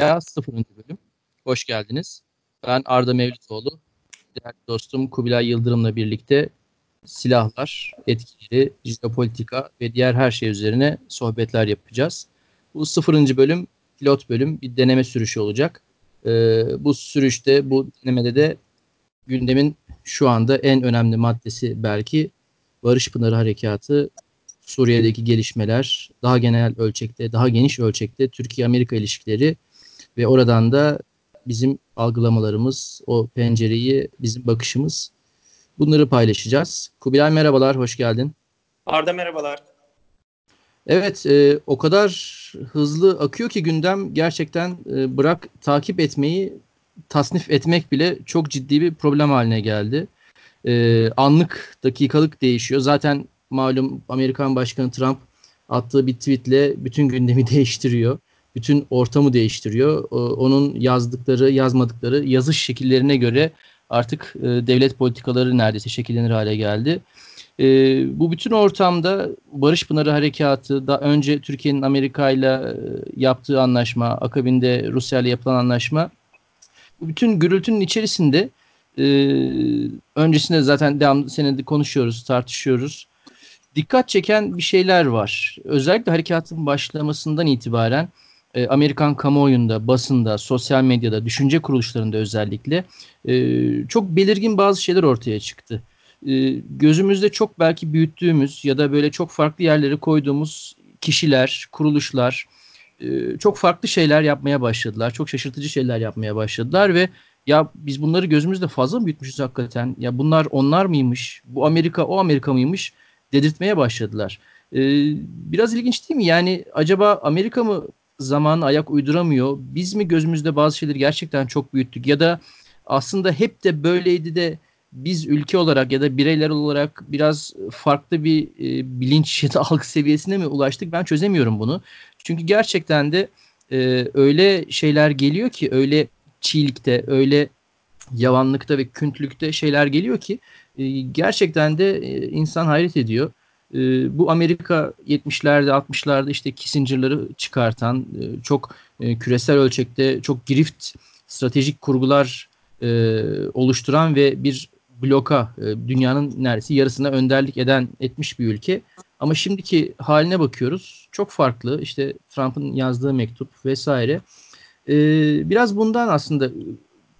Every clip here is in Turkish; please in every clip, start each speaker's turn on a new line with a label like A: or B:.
A: Dünya 0. bölüm. Hoş geldiniz. Ben Arda Mevlütoğlu. Değerli dostum Kubilay Yıldırım'la birlikte silahlar, etkileri, jeopolitika ve diğer her şey üzerine sohbetler yapacağız. Bu 0. bölüm pilot bölüm bir deneme sürüşü olacak. Ee, bu sürüşte, bu denemede de gündemin şu anda en önemli maddesi belki Barış Pınarı Harekatı, Suriye'deki gelişmeler, daha genel ölçekte, daha geniş ölçekte Türkiye-Amerika ilişkileri ve oradan da bizim algılamalarımız, o pencereyi, bizim bakışımız bunları paylaşacağız. Kubilay merhabalar, hoş geldin.
B: Arda merhabalar.
A: Evet, e, o kadar hızlı akıyor ki gündem gerçekten e, bırak takip etmeyi, tasnif etmek bile çok ciddi bir problem haline geldi. E, anlık, dakikalık değişiyor. Zaten malum Amerikan Başkanı Trump attığı bir tweetle bütün gündemi değiştiriyor bütün ortamı değiştiriyor. Onun yazdıkları, yazmadıkları yazış şekillerine göre artık e, devlet politikaları neredeyse şekillenir hale geldi. E, bu bütün ortamda Barış Pınarı Harekatı, da önce Türkiye'nin Amerika ile e, yaptığı anlaşma, akabinde Rusya ile yapılan anlaşma, bütün gürültünün içerisinde öncesinde zaten devam senede konuşuyoruz, tartışıyoruz. Dikkat çeken bir şeyler var. Özellikle harekatın başlamasından itibaren e, Amerikan kamuoyunda, basında, sosyal medyada, düşünce kuruluşlarında özellikle e, çok belirgin bazı şeyler ortaya çıktı. E, gözümüzde çok belki büyüttüğümüz ya da böyle çok farklı yerlere koyduğumuz kişiler, kuruluşlar e, çok farklı şeyler yapmaya başladılar. Çok şaşırtıcı şeyler yapmaya başladılar ve ya biz bunları gözümüzde fazla mı büyütmüşüz hakikaten? Ya bunlar onlar mıymış? Bu Amerika o Amerika mıymış? Dedirtmeye başladılar. Ee, biraz ilginç değil mi? Yani acaba Amerika mı zamanı ayak uyduramıyor. Biz mi gözümüzde bazı şeyleri gerçekten çok büyüttük ya da aslında hep de böyleydi de biz ülke olarak ya da bireyler olarak biraz farklı bir e, bilinç ya da algı seviyesine mi ulaştık ben çözemiyorum bunu. Çünkü gerçekten de e, öyle şeyler geliyor ki öyle çiğlikte öyle yavanlıkta ve küntlükte şeyler geliyor ki e, gerçekten de e, insan hayret ediyor. E, bu Amerika 70'lerde 60'larda işte Kissinger'ları çıkartan e, çok e, küresel ölçekte çok girift stratejik kurgular e, oluşturan ve bir bloka dünyanın neredeyse yarısına önderlik eden etmiş bir ülke. Ama şimdiki haline bakıyoruz. Çok farklı. İşte Trump'ın yazdığı mektup vesaire. E, biraz bundan aslında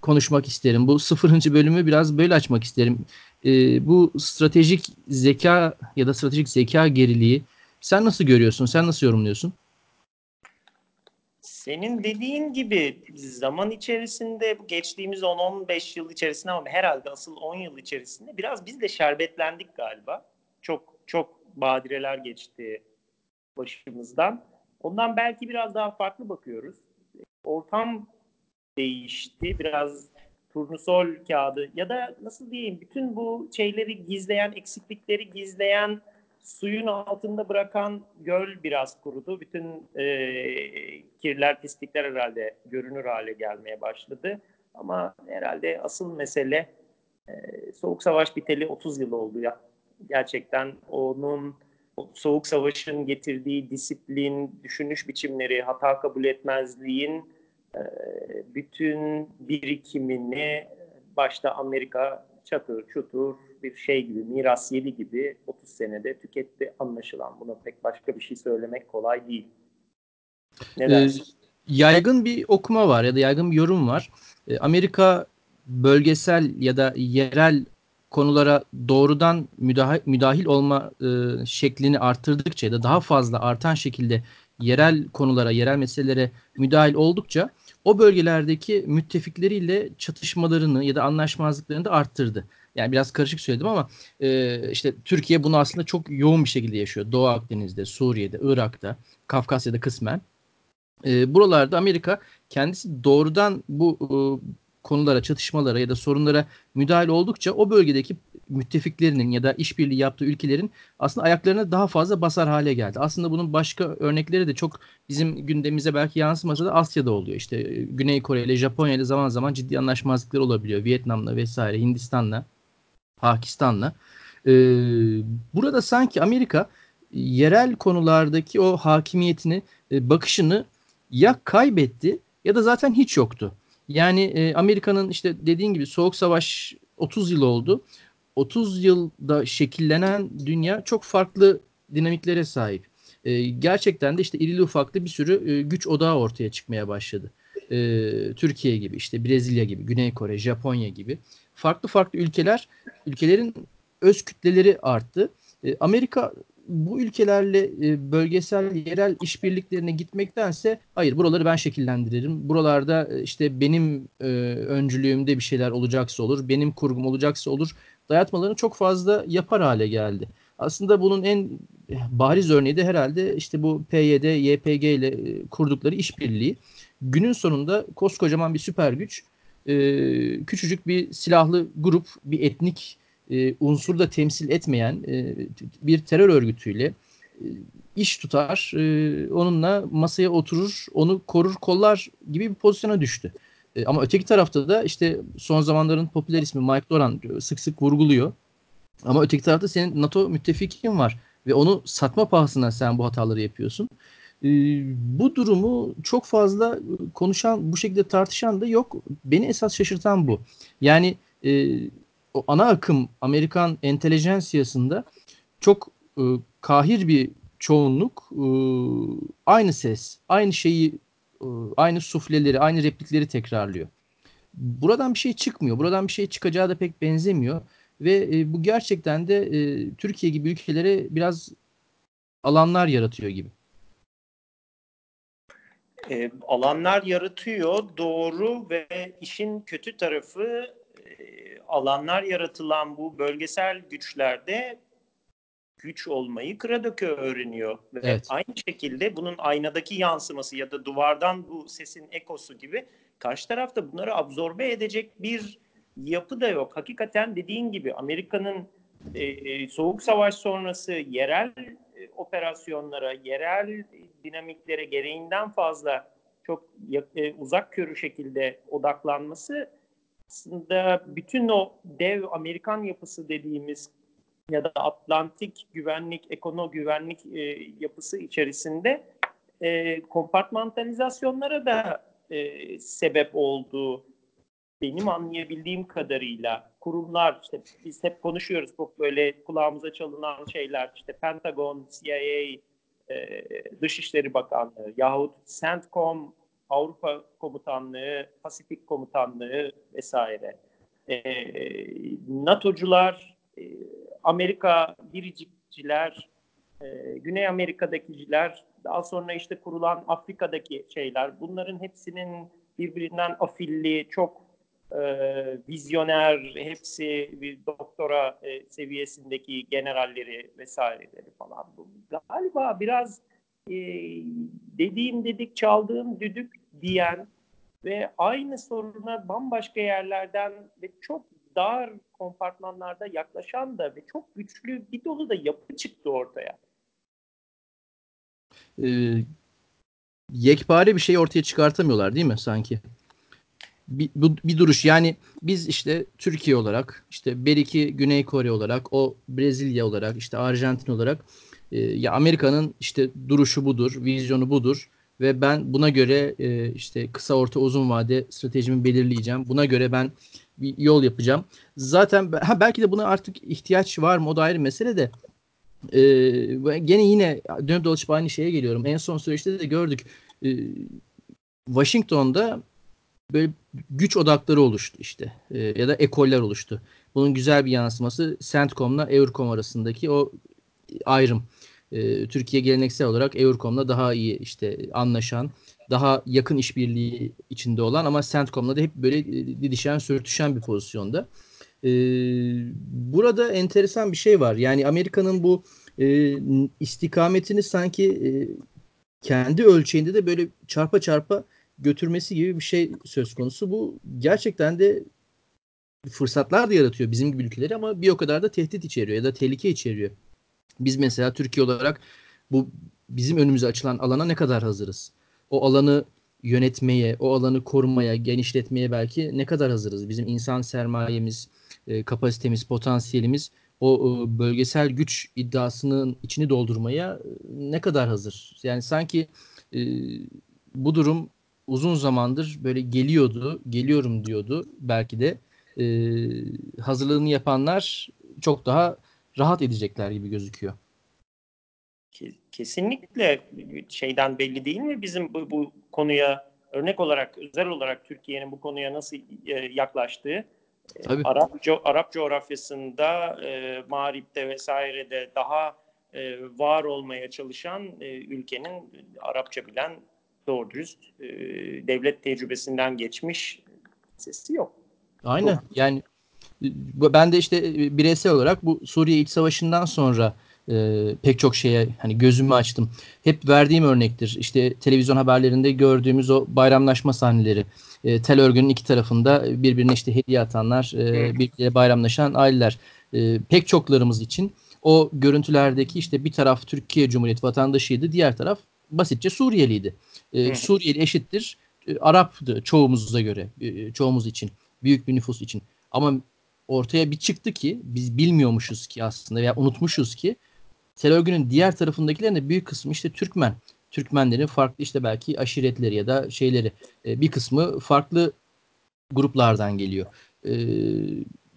A: konuşmak isterim. Bu sıfırıncı bölümü biraz böyle açmak isterim e, bu stratejik zeka ya da stratejik zeka geriliği sen nasıl görüyorsun? Sen nasıl yorumluyorsun?
B: Senin dediğin gibi zaman içerisinde geçtiğimiz 10-15 yıl içerisinde ama herhalde asıl 10 yıl içerisinde biraz biz de şerbetlendik galiba. Çok çok badireler geçti başımızdan. Ondan belki biraz daha farklı bakıyoruz. Ortam değişti. Biraz turnusol kağıdı ya da nasıl diyeyim bütün bu şeyleri gizleyen, eksiklikleri gizleyen, suyun altında bırakan göl biraz kurudu. Bütün e, kirler, pislikler herhalde görünür hale gelmeye başladı. Ama herhalde asıl mesele e, Soğuk Savaş biteli 30 yıl oldu ya. Gerçekten onun Soğuk Savaş'ın getirdiği disiplin, düşünüş biçimleri, hata kabul etmezliğin bütün birikimini başta Amerika çatır çutur bir şey gibi miras yedi gibi 30 senede tüketti anlaşılan. Buna pek başka bir şey söylemek kolay değil.
A: Ne ee, yaygın bir okuma var ya da yaygın bir yorum var. Ee, Amerika bölgesel ya da yerel konulara doğrudan müdahil, müdahil olma e, şeklini arttırdıkça ya da daha fazla artan şekilde yerel konulara, yerel meselelere müdahil oldukça o bölgelerdeki müttefikleriyle çatışmalarını ya da anlaşmazlıklarını da arttırdı. Yani biraz karışık söyledim ama e, işte Türkiye bunu aslında çok yoğun bir şekilde yaşıyor. Doğu Akdeniz'de, Suriye'de, Irak'ta, Kafkasya'da kısmen. E, buralarda Amerika kendisi doğrudan bu e, konulara, çatışmalara ya da sorunlara müdahale oldukça o bölgedeki müttefiklerinin ya da işbirliği yaptığı ülkelerin aslında ayaklarına daha fazla basar hale geldi. Aslında bunun başka örnekleri de çok bizim gündemimize belki yansımasa da Asya'da oluyor. İşte e, Güney Kore ile Japonya ile zaman zaman ciddi anlaşmazlıklar olabiliyor. Vietnam'la vesaire, Hindistan'la, Pakistan'la. Ee, burada sanki Amerika yerel konulardaki o hakimiyetini, e, bakışını ya kaybetti ya da zaten hiç yoktu. Yani e, Amerika'nın işte dediğin gibi soğuk savaş 30 yıl oldu. 30 yılda şekillenen dünya çok farklı dinamiklere sahip. E, gerçekten de işte irili ufaklı bir sürü e, güç odağı ortaya çıkmaya başladı. E, Türkiye gibi, işte Brezilya gibi, Güney Kore, Japonya gibi farklı farklı ülkeler, ülkelerin öz kütleleri arttı. E, Amerika bu ülkelerle e, bölgesel, yerel işbirliklerine gitmektense hayır buraları ben şekillendiririm. Buralarda e, işte benim e, öncülüğümde bir şeyler olacaksa olur, benim kurgum olacaksa olur. Dayatmalarını çok fazla yapar hale geldi. Aslında bunun en bariz örneği de herhalde işte bu PYD, YPG ile e, kurdukları işbirliği. Günün sonunda koskocaman bir süper güç, e, küçücük bir silahlı grup, bir etnik unsur da temsil etmeyen bir terör örgütüyle iş tutar, onunla masaya oturur, onu korur, kollar gibi bir pozisyona düştü. E, ama öteki tarafta da işte son zamanların popüler ismi Mike Doran sık sık vurguluyor. Ama öteki tarafta senin NATO müttefikin var ve onu satma pahasına sen bu hataları yapıyorsun. E, bu durumu çok fazla konuşan, bu şekilde tartışan da yok. Beni esas şaşırtan bu. Yani e, o ana akım Amerikan entelijensiyasında çok kahir bir çoğunluk aynı ses, aynı şeyi, aynı sufleleri, aynı replikleri tekrarlıyor. Buradan bir şey çıkmıyor. Buradan bir şey çıkacağı da pek benzemiyor. Ve e, bu gerçekten de e, Türkiye gibi ülkelere biraz alanlar yaratıyor gibi.
B: E, alanlar yaratıyor doğru ve işin kötü tarafı alanlar yaratılan bu bölgesel güçlerde güç olmayı Kradök'ü öğreniyor. Ve evet. aynı şekilde bunun aynadaki yansıması ya da duvardan bu sesin ekosu gibi karşı tarafta bunları absorbe edecek bir yapı da yok. Hakikaten dediğin gibi Amerika'nın e, e soğuk savaş sonrası yerel e, operasyonlara, yerel dinamiklere gereğinden fazla çok e, uzak körü şekilde odaklanması aslında bütün o dev Amerikan yapısı dediğimiz ya da Atlantik güvenlik, ekono güvenlik e, yapısı içerisinde e, kompartmantalizasyonlara da e, sebep olduğu benim anlayabildiğim kadarıyla kurumlar işte biz hep konuşuyoruz çok böyle kulağımıza çalınan şeyler işte Pentagon, CIA, e, Dışişleri Bakanlığı yahut CENTCOM Avrupa Komutanlığı, Pasifik Komutanlığı vesaire. E, NATO'cular, e, Amerika biricikçiler, e, Güney Amerika'dakiler, daha sonra işte kurulan Afrika'daki şeyler, bunların hepsinin birbirinden afilli, çok e, vizyoner, hepsi bir doktora e, seviyesindeki generalleri vesaireleri falan. Bu galiba biraz e, dediğim dedik çaldığım düdük diyen ve aynı soruna bambaşka yerlerden ve çok dar kompartmanlarda yaklaşan da ve çok güçlü bir dolu da yapı çıktı ortaya.
A: Ee, yekpare bir şey ortaya çıkartamıyorlar değil mi sanki? Bir, bu, bir duruş yani biz işte Türkiye olarak işte belki Güney Kore olarak o Brezilya olarak işte Arjantin olarak e, ya Amerika'nın işte duruşu budur, vizyonu budur ve ben buna göre e, işte kısa orta uzun vade stratejimi belirleyeceğim. Buna göre ben bir yol yapacağım. Zaten ha belki de buna artık ihtiyaç var mı o da ayrı mesele de. Ee, gene yine dönüp dolaşıp aynı şeye geliyorum. En son süreçte de gördük. Ee, Washington'da böyle güç odakları oluştu işte. Ee, ya da ekoller oluştu. Bunun güzel bir yansıması CENTCOM'la EURCOM arasındaki o ayrım e, Türkiye geleneksel olarak Eurocom'la daha iyi işte anlaşan, daha yakın işbirliği içinde olan ama CENTCOM'la da hep böyle e, didişen, sürtüşen bir pozisyonda. E, burada enteresan bir şey var. Yani Amerika'nın bu e, istikametini sanki kendi ölçeğinde de böyle çarpa çarpa götürmesi gibi bir şey söz konusu. Bu gerçekten de fırsatlar da yaratıyor bizim gibi ülkeleri ama bir o kadar da tehdit içeriyor ya da tehlike içeriyor. Biz mesela Türkiye olarak bu bizim önümüze açılan alana ne kadar hazırız? O alanı yönetmeye, o alanı korumaya, genişletmeye belki ne kadar hazırız? Bizim insan sermayemiz, e, kapasitemiz, potansiyelimiz o e, bölgesel güç iddiasının içini doldurmaya e, ne kadar hazır? Yani sanki bu durum uzun zamandır böyle geliyordu, geliyorum diyordu belki de. Hazırlığını yapanlar çok daha rahat edecekler gibi gözüküyor.
B: Kesinlikle şeyden belli değil mi bizim bu, bu konuya örnek olarak özel olarak Türkiye'nin bu konuya nasıl e, yaklaştığı Tabii. Arap, co Arap coğrafyasında e, Mağrip'te vesairede daha e, var olmaya çalışan e, ülkenin Arapça bilen doğru dürüst e, devlet tecrübesinden geçmiş sesi yok.
A: Aynen yok. yani ben de işte e, bireysel olarak bu Suriye İç Savaşı'ndan sonra e, pek çok şeye hani gözümü açtım. Hep verdiğim örnektir. İşte televizyon haberlerinde gördüğümüz o bayramlaşma sahneleri. E, tel örgünün iki tarafında birbirine işte hediye atanlar, e, birbirleriyle bayramlaşan aileler. E, pek çoklarımız için o görüntülerdeki işte bir taraf Türkiye Cumhuriyeti vatandaşıydı, diğer taraf basitçe Suriyeliydi. E, Suriyeli eşittir e, Arap'tı çoğumuza göre, e, çoğumuz için, büyük bir nüfus için. Ama ortaya bir çıktı ki biz bilmiyormuşuz ki aslında veya unutmuşuz ki tel örgünün diğer tarafındakilerin de büyük kısmı işte Türkmen. Türkmenlerin farklı işte belki aşiretleri ya da şeyleri e, bir kısmı farklı gruplardan geliyor. E,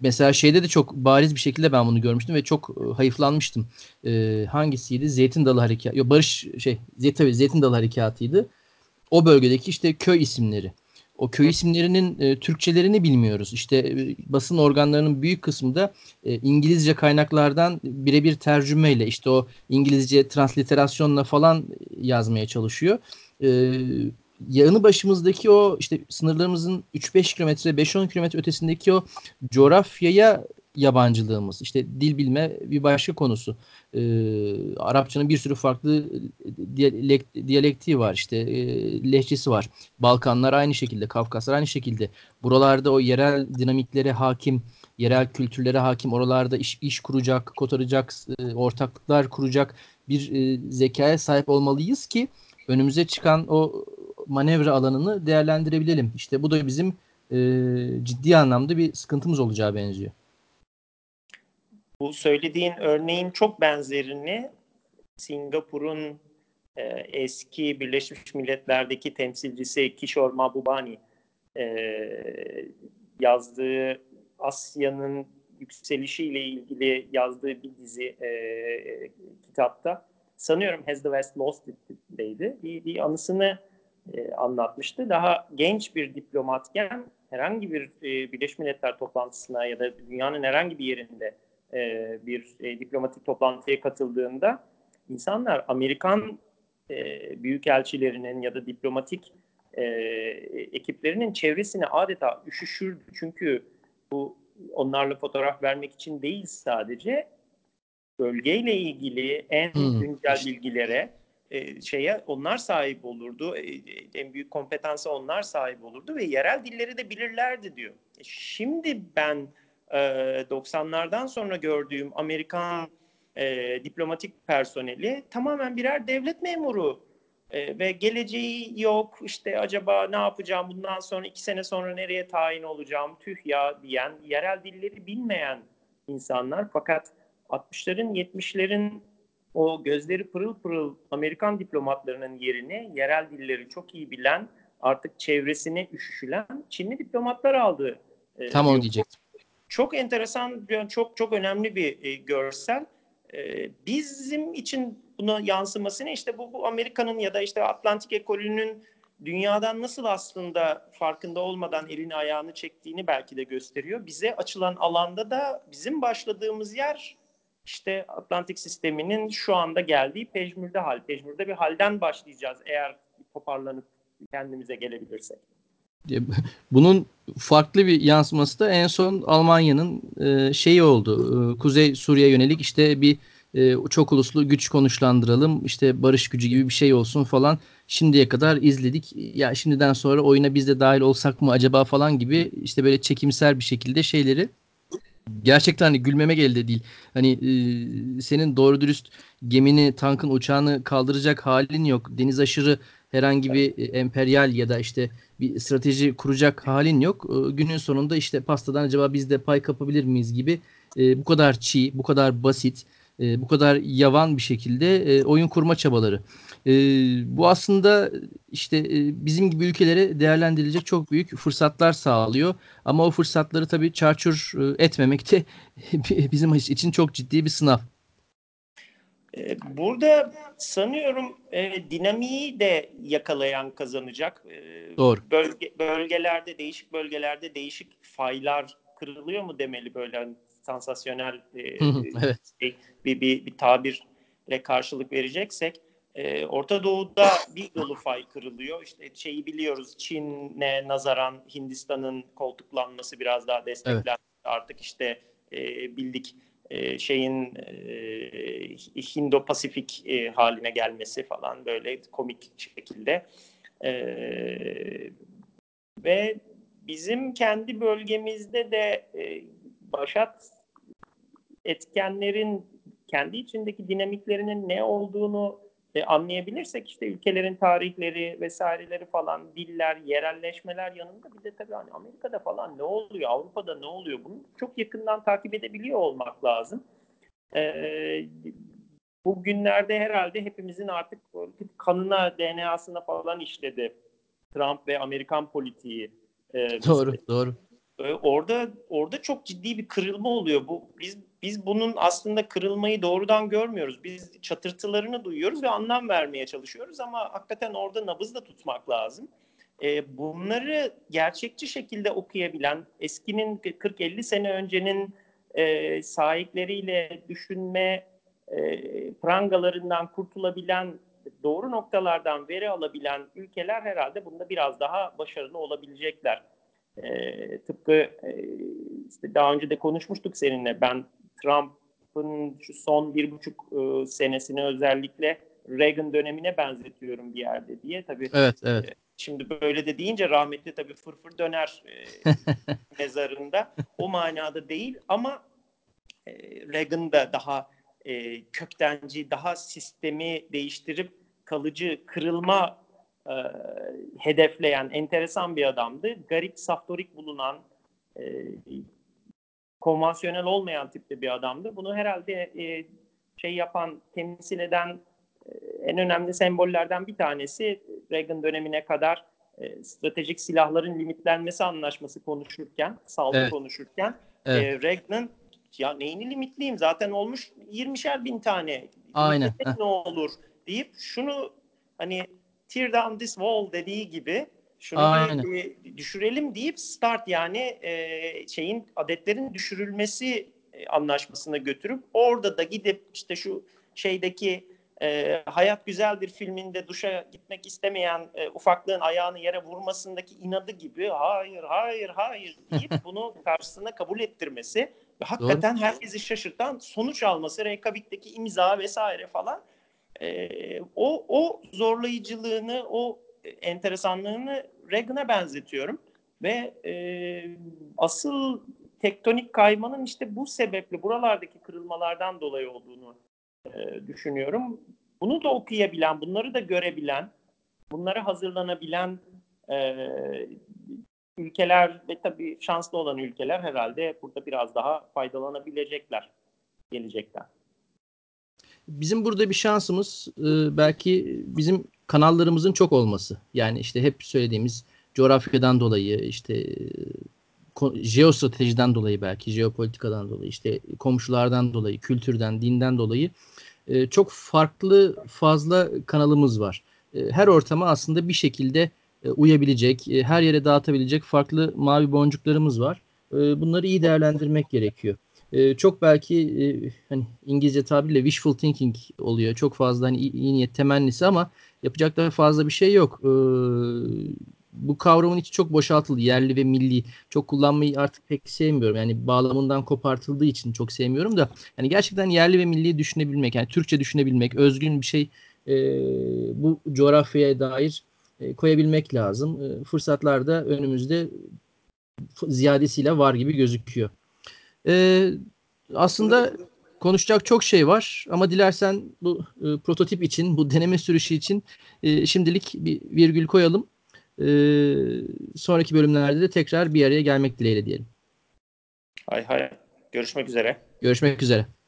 A: mesela şeyde de çok bariz bir şekilde ben bunu görmüştüm ve çok e, hayıflanmıştım. E, hangisiydi? Zeytin Dalı Harekatı. Barış şey Zeytin, Zeytin Dalı Harekatı'ydı. O bölgedeki işte köy isimleri. O köy isimlerinin e, Türkçelerini bilmiyoruz. İşte e, basın organlarının büyük kısmı da e, İngilizce kaynaklardan birebir tercümeyle işte o İngilizce transliterasyonla falan yazmaya çalışıyor. E, yanı başımızdaki o işte sınırlarımızın 3-5 kilometre 5-10 kilometre ötesindeki o coğrafyaya yabancılığımız işte dil bilme bir başka konusu. Ee, Arapçanın bir sürü farklı diyalekt, diyalekti var işte e, lehçesi var. Balkanlar aynı şekilde, Kafkaslar aynı şekilde. Buralarda o yerel dinamiklere hakim, yerel kültürlere hakim, oralarda iş, iş kuracak, kotaracak, e, ortaklıklar kuracak bir e, zekaya sahip olmalıyız ki önümüze çıkan o manevra alanını değerlendirebilelim. İşte bu da bizim e, ciddi anlamda bir sıkıntımız olacağı benziyor.
B: Bu söylediğin örneğin çok benzerini Singapur'un e, eski Birleşmiş Milletler'deki temsilcisi Kishore Mahbubani e, yazdığı Asya'nın yükselişiyle ilgili yazdığı bir dizi e, kitapta sanıyorum Has the West Lost It'deydi. Bir, bir anısını e, anlatmıştı. Daha genç bir diplomatken herhangi bir e, Birleşmiş Milletler toplantısına ya da dünyanın herhangi bir yerinde e, bir e, diplomatik toplantıya katıldığında insanlar Amerikan e, büyükelçilerinin ya da diplomatik e, ekiplerinin çevresine adeta üşüşürdü. Çünkü bu onlarla fotoğraf vermek için değil sadece bölgeyle ilgili en hmm. güncel bilgilere e, şeye onlar sahip olurdu. E, en büyük kompetansa onlar sahip olurdu ve yerel dilleri de bilirlerdi diyor. E, şimdi ben 90'lardan sonra gördüğüm Amerikan e, diplomatik personeli tamamen birer devlet memuru e, ve geleceği yok işte acaba ne yapacağım bundan sonra iki sene sonra nereye tayin olacağım tüh ya diyen yerel dilleri bilmeyen insanlar fakat 60'ların 70'lerin o gözleri pırıl pırıl Amerikan diplomatlarının yerini yerel dilleri çok iyi bilen artık çevresine üşüşülen Çinli diplomatlar aldı.
A: E, Tam onu diyecektim.
B: Çok enteresan, çok çok önemli bir e, görsel. E, bizim için buna yansıması ne? İşte bu, bu Amerika'nın ya da işte Atlantik ekolünün dünyadan nasıl aslında farkında olmadan elini ayağını çektiğini belki de gösteriyor. Bize açılan alanda da bizim başladığımız yer işte Atlantik sisteminin şu anda geldiği pejmürde hal. Pejmürde bir halden başlayacağız eğer toparlanıp kendimize gelebilirsek.
A: Bunun farklı bir yansıması da en son Almanya'nın e, şeyi oldu. E, Kuzey Suriye yönelik işte bir e, çok uluslu güç konuşlandıralım işte barış gücü gibi bir şey olsun falan şimdiye kadar izledik ya şimdiden sonra oyuna biz de dahil olsak mı acaba falan gibi işte böyle çekimsel bir şekilde şeyleri gerçekten hani gülmemek elde değil. Hani e, senin doğru dürüst gemini, tankın, uçağını kaldıracak halin yok. Deniz aşırı herhangi bir e, emperyal ya da işte bir strateji kuracak halin yok. E, günün sonunda işte pastadan acaba biz de pay kapabilir miyiz gibi e, bu kadar çiğ, bu kadar basit bu kadar yavan bir şekilde oyun kurma çabaları. Bu aslında işte bizim gibi ülkelere değerlendirilecek çok büyük fırsatlar sağlıyor. Ama o fırsatları tabii çarçur etmemek de bizim için çok ciddi bir sınav.
B: E, burada sanıyorum e, dinamiği de yakalayan kazanacak. E,
A: Doğru.
B: Bölge, bölgelerde, değişik bölgelerde değişik faylar kırılıyor mu demeli böyle hani sansasyonel e, evet. şey, bir, bir, bir tabirle karşılık vereceksek. E, Orta Doğu'da bir dolu fay kırılıyor. İşte şeyi biliyoruz Çin'e nazaran Hindistan'ın koltuklanması biraz daha desteklendi. Evet. Artık işte e, bildik şeyin e, Hindo-Pasifik e, haline gelmesi falan böyle komik şekilde. E, ve bizim kendi bölgemizde de e, başat etkenlerin kendi içindeki dinamiklerinin ne olduğunu e, anlayabilirsek işte ülkelerin tarihleri vesaireleri falan diller, yerelleşmeler yanında bir de tabii hani Amerika'da falan ne oluyor, Avrupa'da ne oluyor bunu çok yakından takip edebiliyor olmak lazım. E, bugünlerde herhalde hepimizin artık kanına, DNA'sına falan işledi Trump ve Amerikan politiği.
A: E, doğru, doğru.
B: E, orada orada çok ciddi bir kırılma oluyor. Bu biz biz bunun aslında kırılmayı doğrudan görmüyoruz. Biz çatırtılarını duyuyoruz ve anlam vermeye çalışıyoruz ama hakikaten orada nabız da tutmak lazım. E, bunları gerçekçi şekilde okuyabilen, eskinin 40-50 sene öncenin e, sahipleriyle düşünme e, prangalarından kurtulabilen, doğru noktalardan veri alabilen ülkeler herhalde bunda biraz daha başarılı olabilecekler. E, tıpkı e, işte daha önce de konuşmuştuk seninle. Ben Trump'ın şu son bir buçuk e, senesini özellikle Reagan dönemine benzetiyorum bir yerde diye. Tabii
A: evet, evet. E,
B: şimdi böyle de deyince rahmetli tabii fırfır döner e, mezarında. O manada değil ama e, Reagan da daha e, köktenci, daha sistemi değiştirip kalıcı kırılma e, hedefleyen enteresan bir adamdı. Garip, saftorik bulunan e, konvansiyonel olmayan tipte bir adamdı. Bunu herhalde e, şey yapan, temsil eden e, en önemli sembollerden bir tanesi Reagan dönemine kadar e, stratejik silahların limitlenmesi anlaşması konuşurken, saldı evet. konuşurken evet. E, Reagan'ın ya neyini limitleyeyim zaten olmuş 20'şer bin tane.
A: Aynen.
B: ne olur deyip şunu hani tear down this wall dediği gibi şunu Aynen. bir e, düşürelim deyip start yani e, şeyin adetlerin düşürülmesi e, anlaşmasına götürüp orada da gidip işte şu şeydeki e, Hayat Güzeldir filminde duşa gitmek istemeyen e, ufaklığın ayağını yere vurmasındaki inadı gibi hayır hayır hayır deyip bunu karşısına kabul ettirmesi ve hakikaten Doğru. herkesi şaşırtan sonuç alması Reykjavik'teki imza vesaire falan e, o, o zorlayıcılığını o enteresanlığını Reagan'a benzetiyorum. Ve e, asıl tektonik kaymanın işte bu sebeple buralardaki kırılmalardan dolayı olduğunu e, düşünüyorum. Bunu da okuyabilen, bunları da görebilen, bunlara hazırlanabilen e, ülkeler ve tabii şanslı olan ülkeler herhalde burada biraz daha faydalanabilecekler gelecekten.
A: Bizim burada bir şansımız e, belki bizim kanallarımızın çok olması. Yani işte hep söylediğimiz coğrafyadan dolayı işte jeostratejiden dolayı belki jeopolitikadan dolayı işte komşulardan dolayı kültürden dinden dolayı e, çok farklı fazla kanalımız var. E, her ortama aslında bir şekilde e, uyabilecek, e, her yere dağıtabilecek farklı mavi boncuklarımız var. E, bunları iyi değerlendirmek gerekiyor. E, çok belki e, hani İngilizce tabirle wishful thinking oluyor. Çok fazla hani iyi, iyi niyet temennisi ama yapacak da fazla bir şey yok. E, bu kavramın içi çok boşaltıldı. Yerli ve milli. Çok kullanmayı artık pek sevmiyorum. Yani bağlamından kopartıldığı için çok sevmiyorum da. Yani gerçekten yerli ve milli düşünebilmek. Yani Türkçe düşünebilmek. Özgün bir şey e, bu coğrafyaya dair e, koyabilmek lazım. E, fırsatlar da önümüzde ziyadesiyle var gibi gözüküyor. E, aslında konuşacak çok şey var ama dilersen bu e, prototip için, bu deneme sürüşü için e, şimdilik bir virgül koyalım. E, sonraki bölümlerde de tekrar bir araya gelmek dileğiyle diyelim.
B: Hay hay. Görüşmek üzere.
A: Görüşmek üzere.